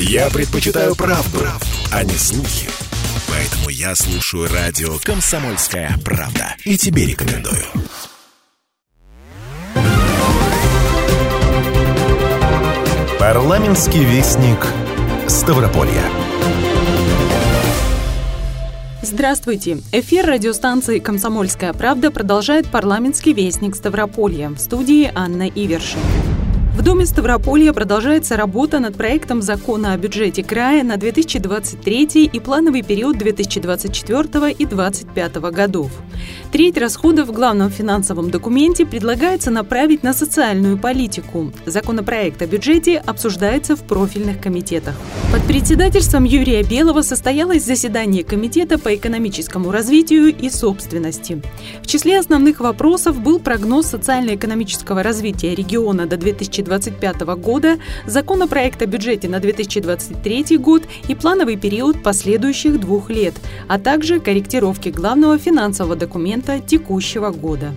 Я предпочитаю правду, правду, а не слухи. Поэтому я слушаю радио «Комсомольская правда». И тебе рекомендую. Парламентский вестник Ставрополья. Здравствуйте! Эфир радиостанции «Комсомольская правда» продолжает парламентский вестник Ставрополья. В студии Анна Ивершин. В Доме Ставрополья продолжается работа над проектом закона о бюджете края на 2023 и плановый период 2024 и 2025 годов. Треть расходов в главном финансовом документе предлагается направить на социальную политику. Законопроект о бюджете обсуждается в профильных комитетах. Под председательством Юрия Белого состоялось заседание Комитета по экономическому развитию и собственности. В числе основных вопросов был прогноз социально-экономического развития региона до 2025 года, законопроект о бюджете на 2023 год и плановый период последующих двух лет, а также корректировки главного финансового документа текущего года.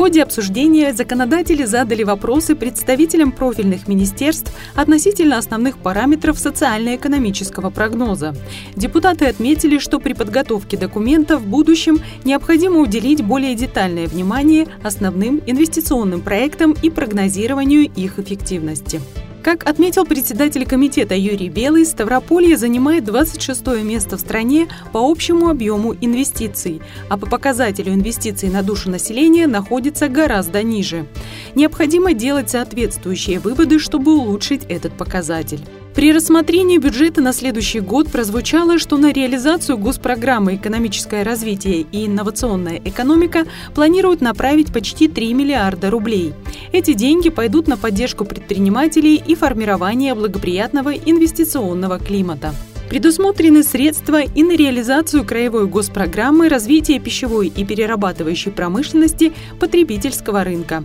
Ходе обсуждения законодатели задали вопросы представителям профильных министерств относительно основных параметров социально-экономического прогноза. Депутаты отметили, что при подготовке документа в будущем необходимо уделить более детальное внимание основным инвестиционным проектам и прогнозированию их эффективности. Как отметил председатель комитета Юрий Белый, Ставрополье занимает 26 место в стране по общему объему инвестиций, а по показателю инвестиций на душу населения находится гораздо ниже. Необходимо делать соответствующие выводы, чтобы улучшить этот показатель. При рассмотрении бюджета на следующий год прозвучало, что на реализацию госпрограммы «Экономическое развитие и инновационная экономика» планируют направить почти 3 миллиарда рублей. Эти деньги пойдут на поддержку предпринимателей и формирование благоприятного инвестиционного климата. Предусмотрены средства и на реализацию краевой госпрограммы развития пищевой и перерабатывающей промышленности потребительского рынка.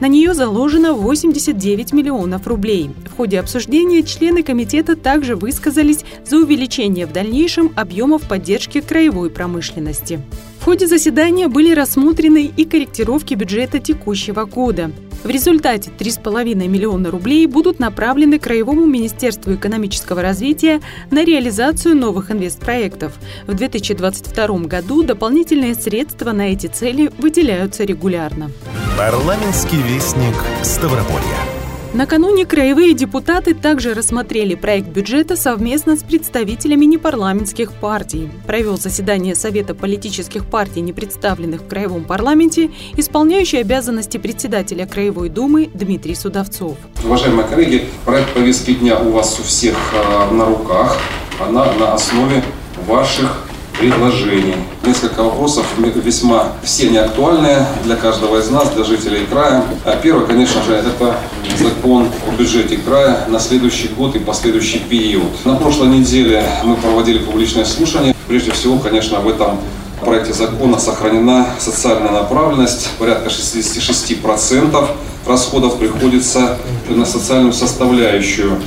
На нее заложено 89 миллионов рублей. В ходе обсуждения члены комитета также высказались за увеличение в дальнейшем объемов поддержки краевой промышленности. Ходе заседания были рассмотрены и корректировки бюджета текущего года. В результате 3,5 миллиона рублей будут направлены Краевому министерству экономического развития на реализацию новых инвестпроектов. В 2022 году дополнительные средства на эти цели выделяются регулярно. Парламентский вестник Ставрополья. Накануне краевые депутаты также рассмотрели проект бюджета совместно с представителями непарламентских партий. Провел заседание Совета политических партий, не представленных в Краевом парламенте, исполняющий обязанности председателя Краевой думы Дмитрий Судовцов. Уважаемые коллеги, проект повестки дня у вас у всех э, на руках. Она на основе ваших предложений. Несколько вопросов весьма все не актуальные для каждого из нас, для жителей края. А первое, конечно же, это закон о бюджете края на следующий год и последующий период. На прошлой неделе мы проводили публичное слушание. Прежде всего, конечно, в этом проекте закона сохранена социальная направленность. Порядка 66% расходов приходится на социальную составляющую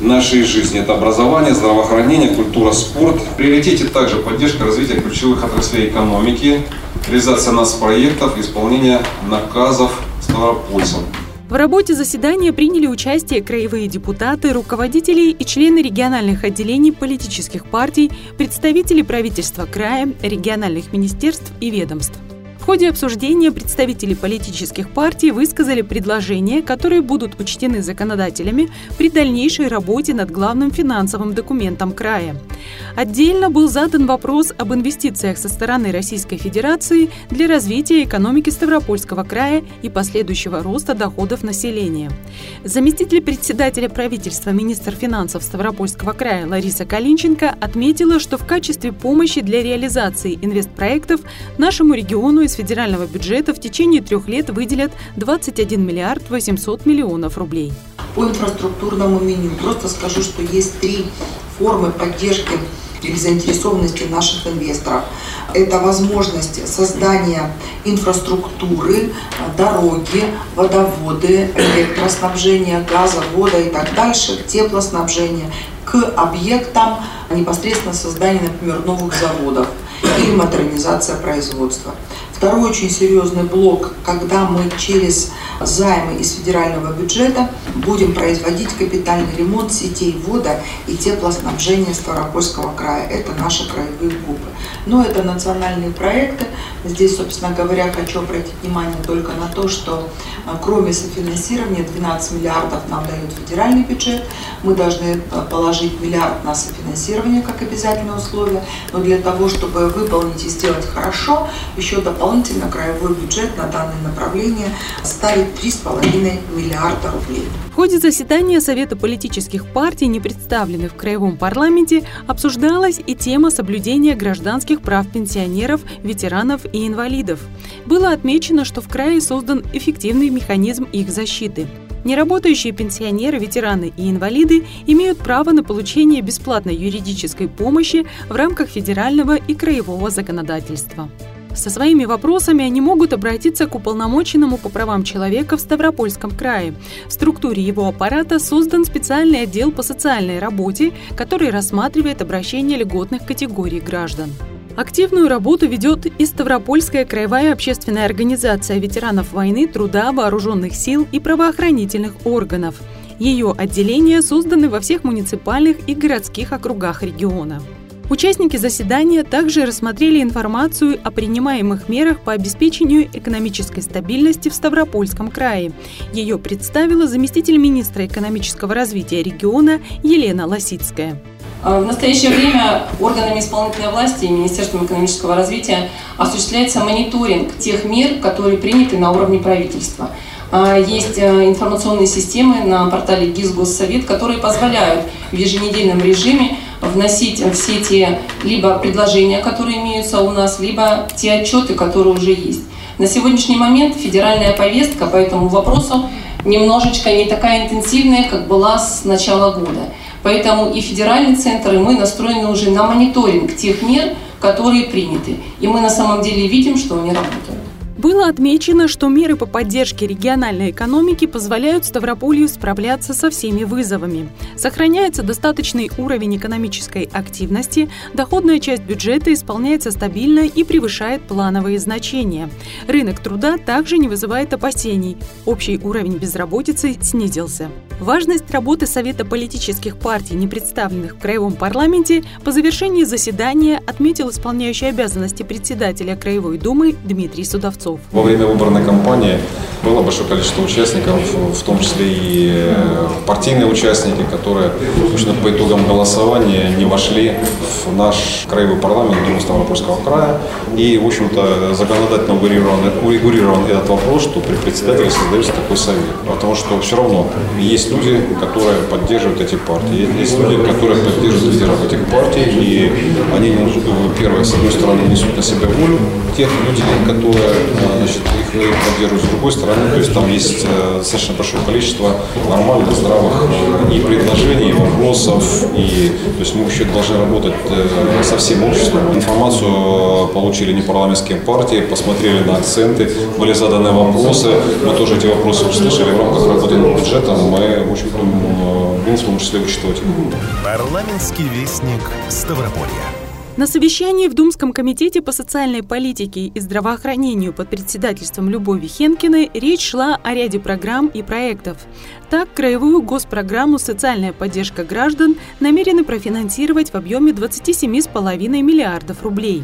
нашей жизни. Это образование, здравоохранение, культура, спорт. В приоритете также поддержка развития ключевых отраслей экономики, реализация нас проектов, исполнение наказов ставропольцам. В работе заседания приняли участие краевые депутаты, руководители и члены региональных отделений политических партий, представители правительства края, региональных министерств и ведомств. Ходе обсуждения представители политических партий высказали предложения, которые будут учтены законодателями при дальнейшей работе над главным финансовым документом края. Отдельно был задан вопрос об инвестициях со стороны Российской Федерации для развития экономики Ставропольского края и последующего роста доходов населения. Заместитель председателя правительства, министр финансов Ставропольского края Лариса Калинченко отметила, что в качестве помощи для реализации инвестпроектов нашему региону из федерального бюджета в течение трех лет выделят 21 миллиард 800 миллионов рублей. По инфраструктурному меню просто скажу, что есть три формы поддержки или заинтересованности наших инвесторов. Это возможность создания инфраструктуры, дороги, водоводы, электроснабжения, газа, вода и так дальше, теплоснабжения к объектам непосредственно создания, например, новых заводов или модернизация производства. Второй очень серьезный блок, когда мы через займы из федерального бюджета будем производить капитальный ремонт сетей вода и теплоснабжения Ставропольского края. Это наши краевые губы. Но это национальные проекты. Здесь, собственно говоря, хочу обратить внимание только на то, что а, кроме софинансирования 12 миллиардов нам дает федеральный бюджет, мы должны а, положить миллиард на софинансирование как обязательное условие, но для того, чтобы выполнить и сделать хорошо, еще дополнительно краевой бюджет на данное направление ставит 3,5 миллиарда рублей. В ходе заседания Совета политических партий, не представленных в Краевом парламенте, обсуждалась и тема соблюдения гражданских прав пенсионеров, ветеранов и инвалидов. Было отмечено, что в крае создан эффективный механизм их защиты. Неработающие пенсионеры, ветераны и инвалиды имеют право на получение бесплатной юридической помощи в рамках федерального и краевого законодательства. Со своими вопросами они могут обратиться к уполномоченному по правам человека в Ставропольском крае. В структуре его аппарата создан специальный отдел по социальной работе, который рассматривает обращения льготных категорий граждан. Активную работу ведет и Ставропольская краевая общественная организация ветеранов войны, труда, вооруженных сил и правоохранительных органов. Ее отделения созданы во всех муниципальных и городских округах региона. Участники заседания также рассмотрели информацию о принимаемых мерах по обеспечению экономической стабильности в Ставропольском крае. Ее представила заместитель министра экономического развития региона Елена Лосицкая. А, в настоящее время органами исполнительной власти и Министерством экономического развития осуществляется мониторинг тех мер, которые приняты на уровне правительства. А, есть э, информационные системы на портале ГИС Госсовет, которые позволяют в еженедельном режиме вносить все те либо предложения, которые имеются у нас, либо те отчеты, которые уже есть. На сегодняшний момент федеральная повестка по этому вопросу немножечко не такая интенсивная, как была с начала года. Поэтому и федеральный центр, и мы настроены уже на мониторинг тех мер, которые приняты. И мы на самом деле видим, что они работают. Было отмечено, что меры по поддержке региональной экономики позволяют Ставрополью справляться со всеми вызовами. Сохраняется достаточный уровень экономической активности, доходная часть бюджета исполняется стабильно и превышает плановые значения. Рынок труда также не вызывает опасений. Общий уровень безработицы снизился. Важность работы Совета политических партий, не представленных в Краевом парламенте, по завершении заседания отметил исполняющий обязанности председателя Краевой думы Дмитрий Судовцов голосов. Во время выборной кампании было большое количество участников, в том числе и э, партийные участники, которые по итогам голосования не вошли в наш краевой парламент Думы Ставропольского края. И, в общем-то, законодательно урегулирован, урегулирован этот вопрос, что при председателе создается такой совет. Потому что все равно есть люди, которые поддерживают эти партии, есть люди, которые поддерживают лидеров этих партий, и они, первое, с одной стороны, несут на себя волю тех людей, которые значит, их поддерживают. С другой стороны, то есть там есть э, достаточно большое количество нормальных, здравых э, и предложений, и вопросов, и то есть мы вообще должны работать э, со всем обществом. Информацию получили непарламентские партии, посмотрели на акценты, были заданы вопросы, мы тоже эти вопросы услышали в рамках работы над бюджетом, мы, в общем-то, будем в том числе учитывать. Парламентский вестник Ставрополья. На совещании в Думском комитете по социальной политике и здравоохранению под председательством Любови Хенкиной речь шла о ряде программ и проектов. Так, краевую госпрограмму «Социальная поддержка граждан» намерены профинансировать в объеме 27,5 миллиардов рублей.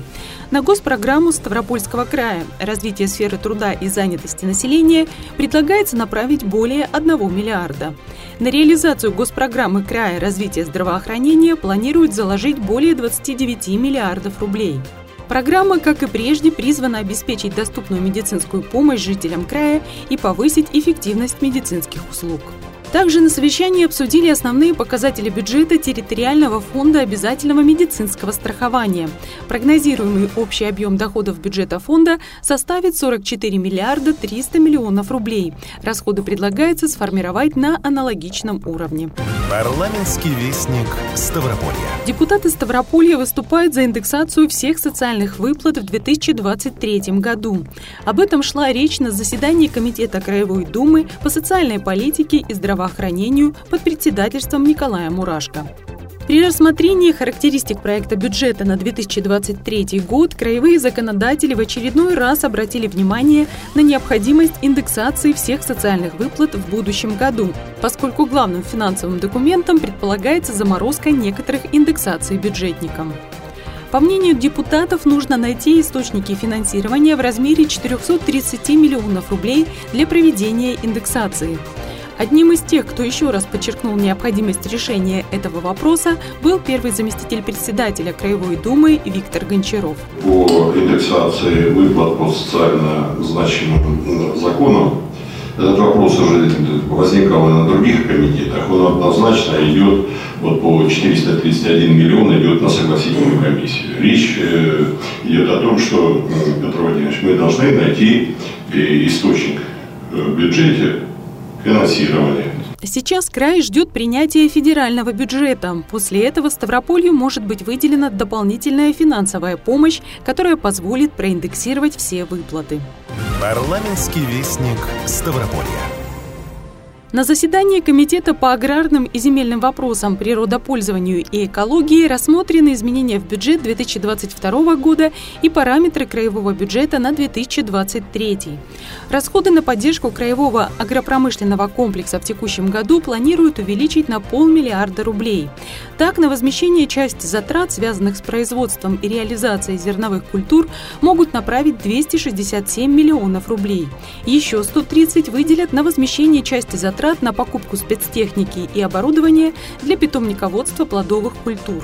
На госпрограмму Ставропольского края «Развитие сферы труда и занятости населения» предлагается направить более 1 миллиарда. На реализацию госпрограммы края развития здравоохранения планируют заложить более 29 миллиардов рублей. Программа, как и прежде, призвана обеспечить доступную медицинскую помощь жителям края и повысить эффективность медицинских услуг. Также на совещании обсудили основные показатели бюджета территориального фонда обязательного медицинского страхования. Прогнозируемый общий объем доходов бюджета фонда составит 44 миллиарда 300 миллионов рублей. Расходы предлагается сформировать на аналогичном уровне. Парламентский вестник Ставрополья. Депутаты Ставрополья выступают за индексацию всех социальных выплат в 2023 году. Об этом шла речь на заседании Комитета Краевой Думы по социальной политике и здравоохранению здравоохранению под председательством Николая Мурашко. При рассмотрении характеристик проекта бюджета на 2023 год краевые законодатели в очередной раз обратили внимание на необходимость индексации всех социальных выплат в будущем году, поскольку главным финансовым документом предполагается заморозка некоторых индексаций бюджетникам. По мнению депутатов, нужно найти источники финансирования в размере 430 миллионов рублей для проведения индексации. Одним из тех, кто еще раз подчеркнул необходимость решения этого вопроса, был первый заместитель председателя Краевой Думы Виктор Гончаров. По индексации выплат по социально значимым законам этот вопрос уже возникал и на других комитетах. Он однозначно идет, вот по 431 миллион идет на согласительную комиссию. Речь э, идет о том, что, Петр Владимирович, мы должны найти э, источник э, в бюджете финансирования Сейчас край ждет принятия федерального бюджета. После этого Ставрополью может быть выделена дополнительная финансовая помощь, которая позволит проиндексировать все выплаты. Парламентский вестник Ставрополья. На заседании Комитета по аграрным и земельным вопросам, природопользованию и экологии рассмотрены изменения в бюджет 2022 года и параметры краевого бюджета на 2023. Расходы на поддержку краевого агропромышленного комплекса в текущем году планируют увеличить на полмиллиарда рублей. Так, на возмещение части затрат, связанных с производством и реализацией зерновых культур, могут направить 267 миллионов рублей. Еще 130 выделят на возмещение части затрат затрат на покупку спецтехники и оборудования для питомниководства плодовых культур.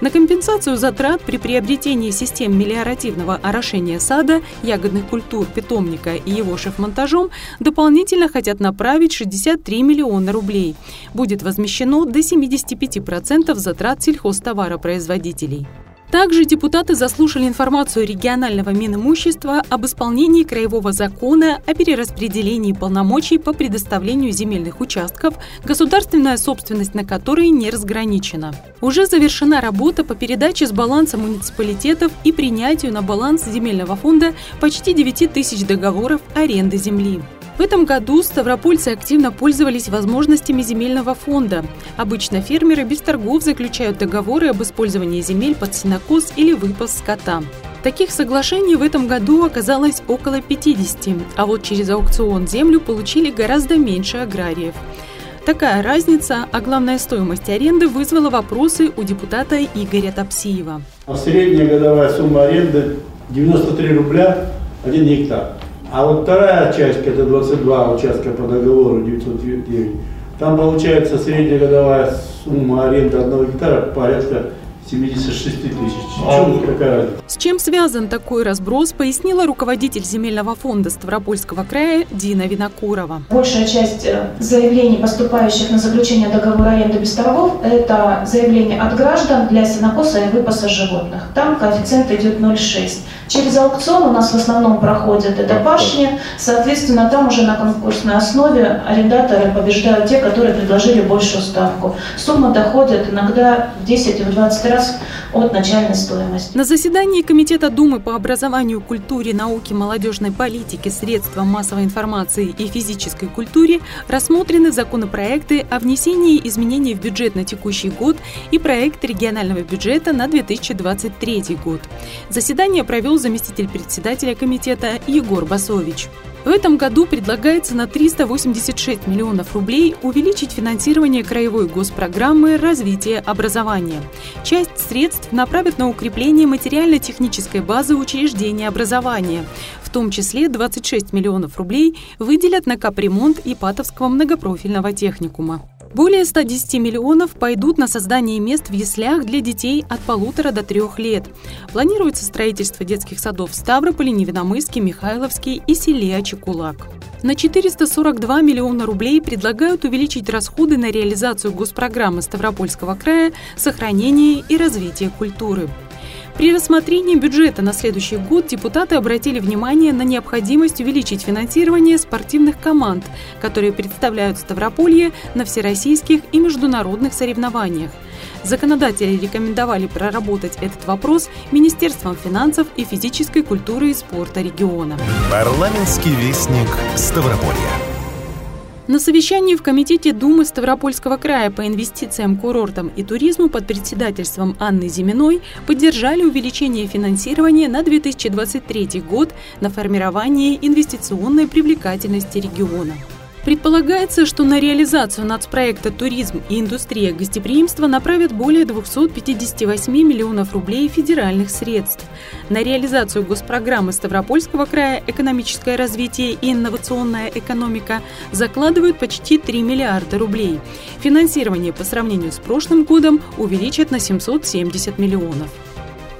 На компенсацию затрат при приобретении систем мелиоративного орошения сада, ягодных культур, питомника и его шеф-монтажом дополнительно хотят направить 63 миллиона рублей. Будет возмещено до 75% затрат сельхозтоваропроизводителей. Также депутаты заслушали информацию регионального Минимущества об исполнении краевого закона о перераспределении полномочий по предоставлению земельных участков, государственная собственность на которые не разграничена. Уже завершена работа по передаче с баланса муниципалитетов и принятию на баланс земельного фонда почти 9 тысяч договоров аренды земли. В этом году ставропольцы активно пользовались возможностями земельного фонда. Обычно фермеры без торгов заключают договоры об использовании земель под сенокос или выпас скота. Таких соглашений в этом году оказалось около 50, а вот через аукцион землю получили гораздо меньше аграриев. Такая разница, а главная стоимость аренды вызвала вопросы у депутата Игоря Топсиева. Средняя годовая сумма аренды 93 рубля 1 гектар. А вот вторая часть, это 22 участка по договору 909, там получается средняя годовая сумма аренды одного гектара порядка 76 тысяч. А, какая С чем связан такой разброс, пояснила руководитель земельного фонда Ставропольского края Дина Винокурова. Большая часть э, заявлений, поступающих на заключение договора аренды без торгов, это заявления от граждан для сенокоса и выпаса животных. Там коэффициент идет 0,6. Через аукцион у нас в основном проходят это пашни, соответственно, там уже на конкурсной основе арендаторы побеждают те, которые предложили большую ставку. Сумма доходит иногда в 10-20 раз от начальной стоимости. На заседании Комитета Думы по образованию, культуре, науке, молодежной политике, средствам массовой информации и физической культуре рассмотрены законопроекты о внесении изменений в бюджет на текущий год и проект регионального бюджета на 2023 год. Заседание провел заместитель председателя комитета Егор Басович. В этом году предлагается на 386 миллионов рублей увеличить финансирование краевой госпрограммы развития образования. Часть средств направят на укрепление материально-технической базы учреждения образования. В том числе 26 миллионов рублей выделят на капремонт Ипатовского многопрофильного техникума. Более 110 миллионов пойдут на создание мест в яслях для детей от полутора до трех лет. Планируется строительство детских садов в Ставрополе, Невиномыске, Михайловске и селе Ачекулак. На 442 миллиона рублей предлагают увеличить расходы на реализацию госпрограммы Ставропольского края «Сохранение и развитие культуры». При рассмотрении бюджета на следующий год депутаты обратили внимание на необходимость увеличить финансирование спортивных команд, которые представляют Ставрополье на всероссийских и международных соревнованиях. Законодатели рекомендовали проработать этот вопрос Министерством финансов и физической культуры и спорта региона. Парламентский вестник Ставрополья. На совещании в Комитете Думы Ставропольского края по инвестициям, курортам и туризму под председательством Анны Зиминой поддержали увеличение финансирования на 2023 год на формирование инвестиционной привлекательности региона. Предполагается, что на реализацию нацпроекта «Туризм и индустрия гостеприимства» направят более 258 миллионов рублей федеральных средств. На реализацию госпрограммы Ставропольского края «Экономическое развитие и инновационная экономика» закладывают почти 3 миллиарда рублей. Финансирование по сравнению с прошлым годом увеличат на 770 миллионов.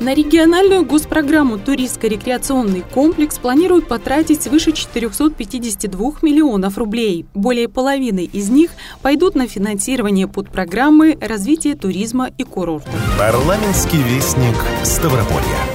На региональную госпрограмму «Туристско-рекреационный комплекс» планируют потратить свыше 452 миллионов рублей. Более половины из них пойдут на финансирование подпрограммы развития туризма и курортов. Парламентский вестник Ставрополья.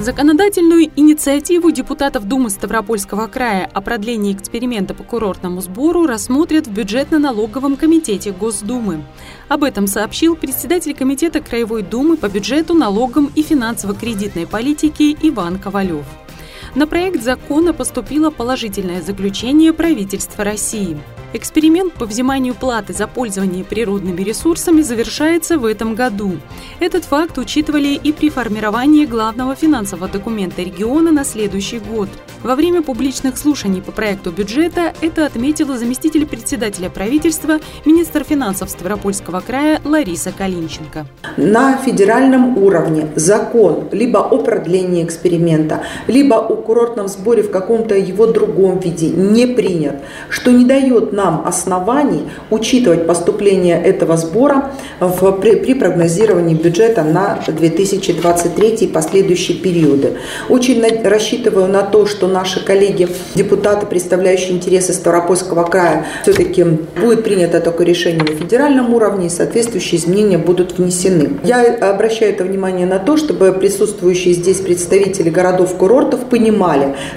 Законодательную инициативу депутатов Думы Ставропольского края о продлении эксперимента по курортному сбору рассмотрят в бюджетно-налоговом комитете Госдумы. Об этом сообщил председатель Комитета Краевой Думы по бюджету, налогам и финансово-кредитной политике Иван Ковалев. На проект закона поступило положительное заключение правительства России – Эксперимент по взиманию платы за пользование природными ресурсами завершается в этом году. Этот факт учитывали и при формировании главного финансового документа региона на следующий год. Во время публичных слушаний по проекту бюджета это отметила заместитель председателя правительства, министр финансов Ставропольского края Лариса Калинченко. На федеральном уровне закон либо о продлении эксперимента, либо о курортном сборе в каком-то его другом виде не принят, что не дает нам оснований учитывать поступление этого сбора в, при, при прогнозировании бюджета на 2023 и последующие периоды. Очень рассчитываю на то, что наши коллеги, депутаты, представляющие интересы Ставропольского края, все-таки будет принято такое решение на федеральном уровне и соответствующие изменения будут внесены. Я обращаю это внимание на то, чтобы присутствующие здесь представители городов-курортов понимали,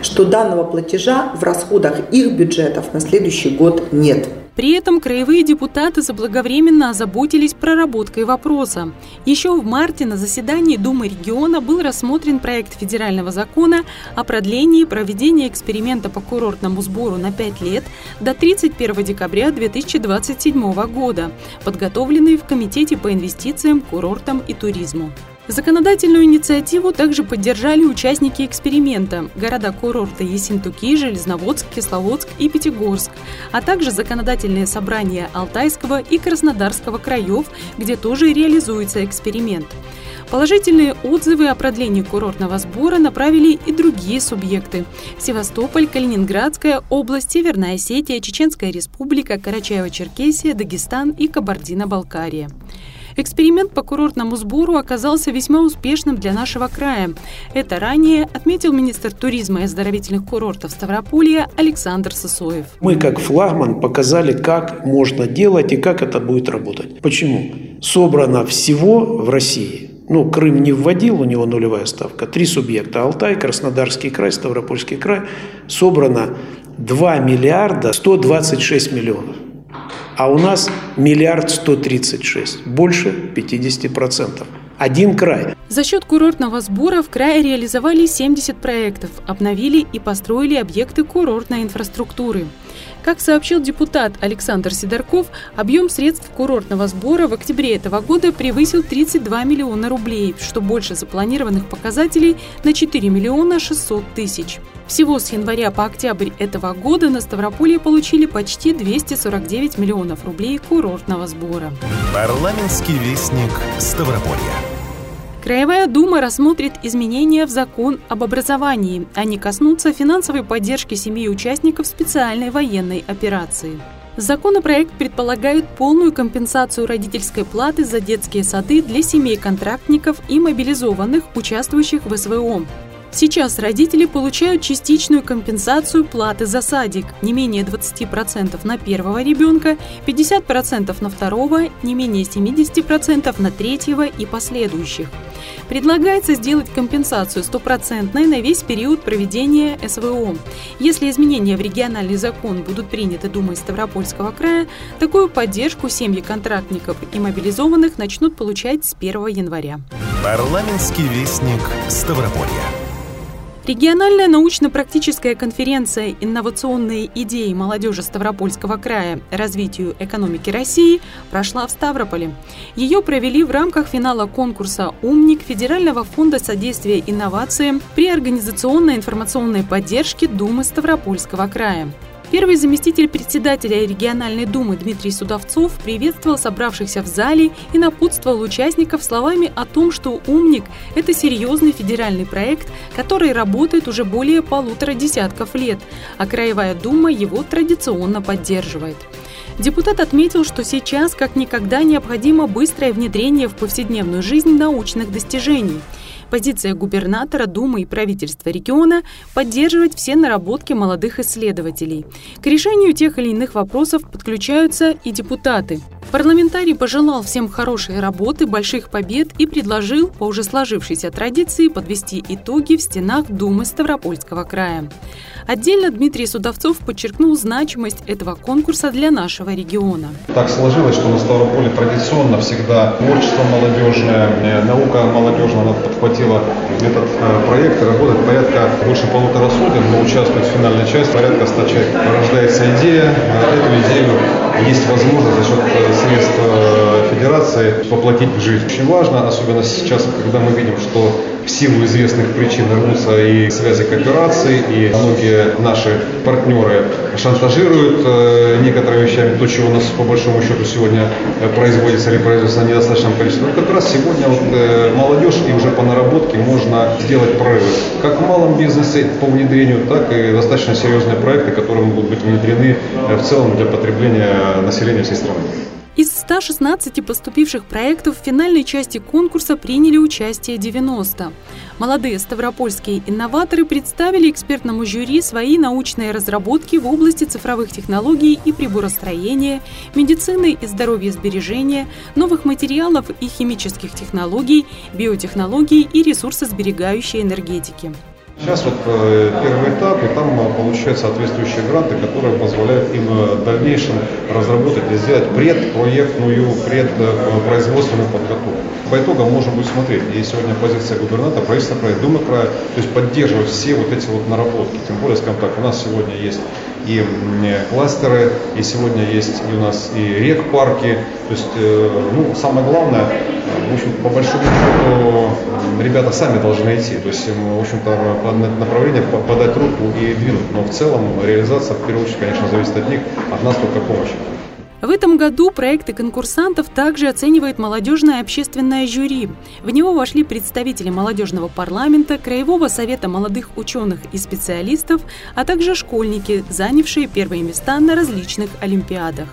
что данного платежа в расходах их бюджетов на следующий год нет. При этом краевые депутаты заблаговременно озаботились проработкой вопроса. Еще в марте на заседании Думы региона был рассмотрен проект федерального закона о продлении проведения эксперимента по курортному сбору на 5 лет до 31 декабря 2027 года, подготовленный в Комитете по инвестициям, курортам и туризму. Законодательную инициативу также поддержали участники эксперимента – города-курорты Ессентуки, Железноводск, Кисловодск и Пятигорск, а также законодательные собрания Алтайского и Краснодарского краев, где тоже реализуется эксперимент. Положительные отзывы о продлении курортного сбора направили и другие субъекты – Севастополь, Калининградская область, Северная Осетия, Чеченская республика, Карачаево-Черкесия, Дагестан и Кабардино-Балкария. Эксперимент по курортному сбору оказался весьма успешным для нашего края. Это ранее отметил министр туризма и оздоровительных курортов Ставрополья Александр Сосоев. Мы как флагман показали, как можно делать и как это будет работать. Почему? Собрано всего в России ну, Крым не вводил, у него нулевая ставка. Три субъекта – Алтай, Краснодарский край, Ставропольский край. Собрано 2 миллиарда 126 миллионов а у нас миллиард сто тридцать шесть, больше 50%. Один край. За счет курортного сбора в крае реализовали 70 проектов, обновили и построили объекты курортной инфраструктуры. Как сообщил депутат Александр Сидорков, объем средств курортного сбора в октябре этого года превысил 32 миллиона рублей, что больше запланированных показателей на 4 миллиона 600 тысяч. Всего с января по октябрь этого года на Ставрополье получили почти 249 миллионов рублей курортного сбора. Парламентский вестник Ставрополья. Краевая дума рассмотрит изменения в закон об образовании. Они коснутся финансовой поддержки семьи участников специальной военной операции. Законопроект предполагает полную компенсацию родительской платы за детские сады для семей контрактников и мобилизованных, участвующих в СВО. Сейчас родители получают частичную компенсацию платы за садик, не менее 20% на первого ребенка, 50% на второго, не менее 70% на третьего и последующих. Предлагается сделать компенсацию стопроцентной на весь период проведения СВО. Если изменения в региональный закон будут приняты Думой Ставропольского края, такую поддержку семьи контрактников и мобилизованных начнут получать с 1 января. Парламентский вестник Ставрополья. Региональная научно-практическая конференция «Инновационные идеи молодежи Ставропольского края. Развитию экономики России» прошла в Ставрополе. Ее провели в рамках финала конкурса «Умник» Федерального фонда содействия инновациям при организационной информационной поддержке Думы Ставропольского края. Первый заместитель председателя региональной думы Дмитрий Судовцов приветствовал собравшихся в зале и напутствовал участников словами о том, что «Умник» – это серьезный федеральный проект, который работает уже более полутора десятков лет, а Краевая дума его традиционно поддерживает. Депутат отметил, что сейчас как никогда необходимо быстрое внедрение в повседневную жизнь научных достижений – Позиция губернатора, Думы и правительства региона – поддерживать все наработки молодых исследователей. К решению тех или иных вопросов подключаются и депутаты. Парламентарий пожелал всем хорошей работы, больших побед и предложил по уже сложившейся традиции подвести итоги в стенах Думы Ставропольского края. Отдельно Дмитрий Судовцов подчеркнул значимость этого конкурса для нашего региона. Так сложилось, что на Ставрополе традиционно всегда творчество молодежное, э, наука молодежная подхватила этот э, проект. Работает порядка больше полутора сотен, но участвует в финальной части порядка 100 человек. Рождается идея, э, эту идею есть возможность за счет средств федерации воплотить в жизнь. Очень важно, особенно сейчас, когда мы видим, что в силу известных причин рвутся и связи кооперации, и многие наши партнеры шантажируют э, некоторыми вещами, то, чего у нас по большому счету сегодня э, производится или производится на недостаточном количестве. Но как раз сегодня вот, э, молодежь и уже по наработке можно сделать прорывы. Как в малом бизнесе по внедрению, так и достаточно серьезные проекты, которые могут быть внедрены в целом для потребления населения всей страны. Из 116 поступивших проектов в финальной части конкурса приняли участие 90. Молодые ставропольские инноваторы представили экспертному жюри свои научные разработки в области цифровых технологий и приборостроения, медицины и здоровья сбережения, новых материалов и химических технологий, биотехнологий и ресурсосберегающей энергетики. Сейчас вот э, первый этап, и там э, получают соответствующие гранты, которые позволяют им э, в дальнейшем разработать и сделать предпроектную, предпроизводственную подготовку. По итогам можно будет смотреть, есть сегодня позиция губернатора, правительства края, Думы края, то есть поддерживать все вот эти вот наработки. Тем более, скажем так, у нас сегодня есть и кластеры, и сегодня есть и у нас и рек-парки. То есть, ну, самое главное, в общем, по большому счету, ребята сами должны идти. То есть, в общем-то, направление подать руку и двинуть. Но в целом реализация, в первую очередь, конечно, зависит от них, от нас только помощь. В этом году проекты конкурсантов также оценивает молодежное общественное жюри. В него вошли представители молодежного парламента, Краевого совета молодых ученых и специалистов, а также школьники, занявшие первые места на различных олимпиадах.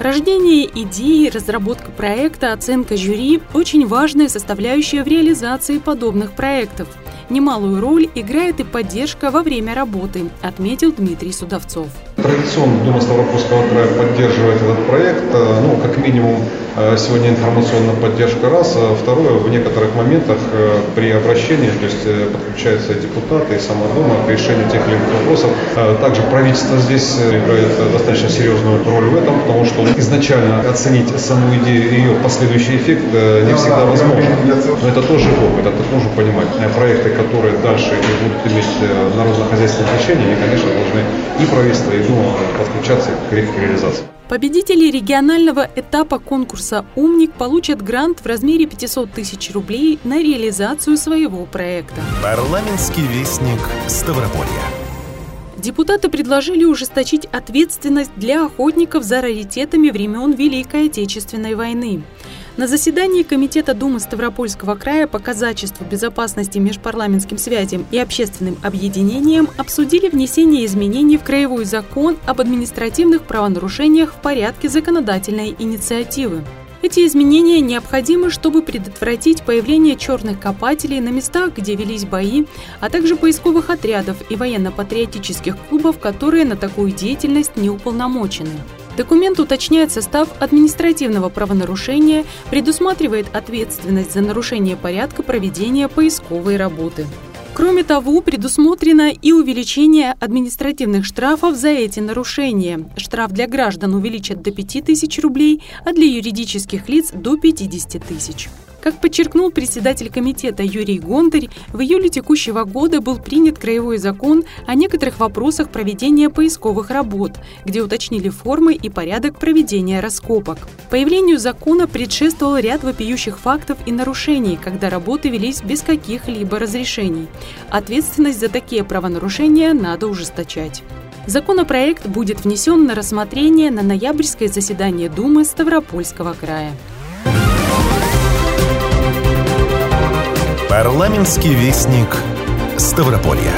Рождение идеи, разработка проекта, оценка жюри – очень важная составляющая в реализации подобных проектов. Немалую роль играет и поддержка во время работы, отметил Дмитрий Судовцов. Традиционно Дума Ставропольского края поддерживает этот проект. Э, ну, как минимум, э, сегодня информационная поддержка раз. А второе, в некоторых моментах э, при обращении, то есть подключаются депутаты и сама Дума к решению тех или иных вопросов. Также правительство здесь играет достаточно серьезную роль в этом, потому что изначально оценить саму идею и ее последующий эффект не всегда возможно. Но это тоже опыт, это нужно понимать. Проекты, которые дальше будут иметь народно-хозяйственное значение, они, конечно, должны и правительство, и ну, подключаться к их реализации. Победители регионального этапа конкурса «Умник» получат грант в размере 500 тысяч рублей на реализацию своего проекта. Парламентский вестник Ставрополья. Депутаты предложили ужесточить ответственность для охотников за раритетами времен Великой Отечественной войны. На заседании Комитета Думы Ставропольского края по казачеству, безопасности, межпарламентским связям и общественным объединениям обсудили внесение изменений в Краевой закон об административных правонарушениях в порядке законодательной инициативы. Эти изменения необходимы, чтобы предотвратить появление черных копателей на местах, где велись бои, а также поисковых отрядов и военно-патриотических клубов, которые на такую деятельность не уполномочены. Документ уточняет состав административного правонарушения, предусматривает ответственность за нарушение порядка проведения поисковой работы. Кроме того, предусмотрено и увеличение административных штрафов за эти нарушения. Штраф для граждан увеличат до 5 тысяч рублей, а для юридических лиц до 50 тысяч. Как подчеркнул председатель комитета Юрий Гонтарь, в июле текущего года был принят краевой закон о некоторых вопросах проведения поисковых работ, где уточнили формы и порядок проведения раскопок. Появлению закона предшествовал ряд вопиющих фактов и нарушений, когда работы велись без каких-либо разрешений. Ответственность за такие правонарушения надо ужесточать. Законопроект будет внесен на рассмотрение на ноябрьское заседание Думы Ставропольского края. Парламентский вестник Ставрополья.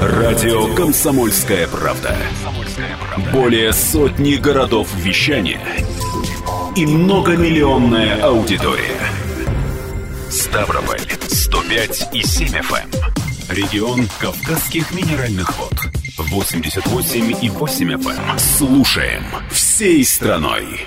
Радио «Комсомольская правда». Более сотни городов вещания и многомиллионная аудитория. Ставрополь 105 и 7 FM. Эм. Регион Кавказских минеральных вод. 88 и 8 FM. Эм. Слушаем всей страной.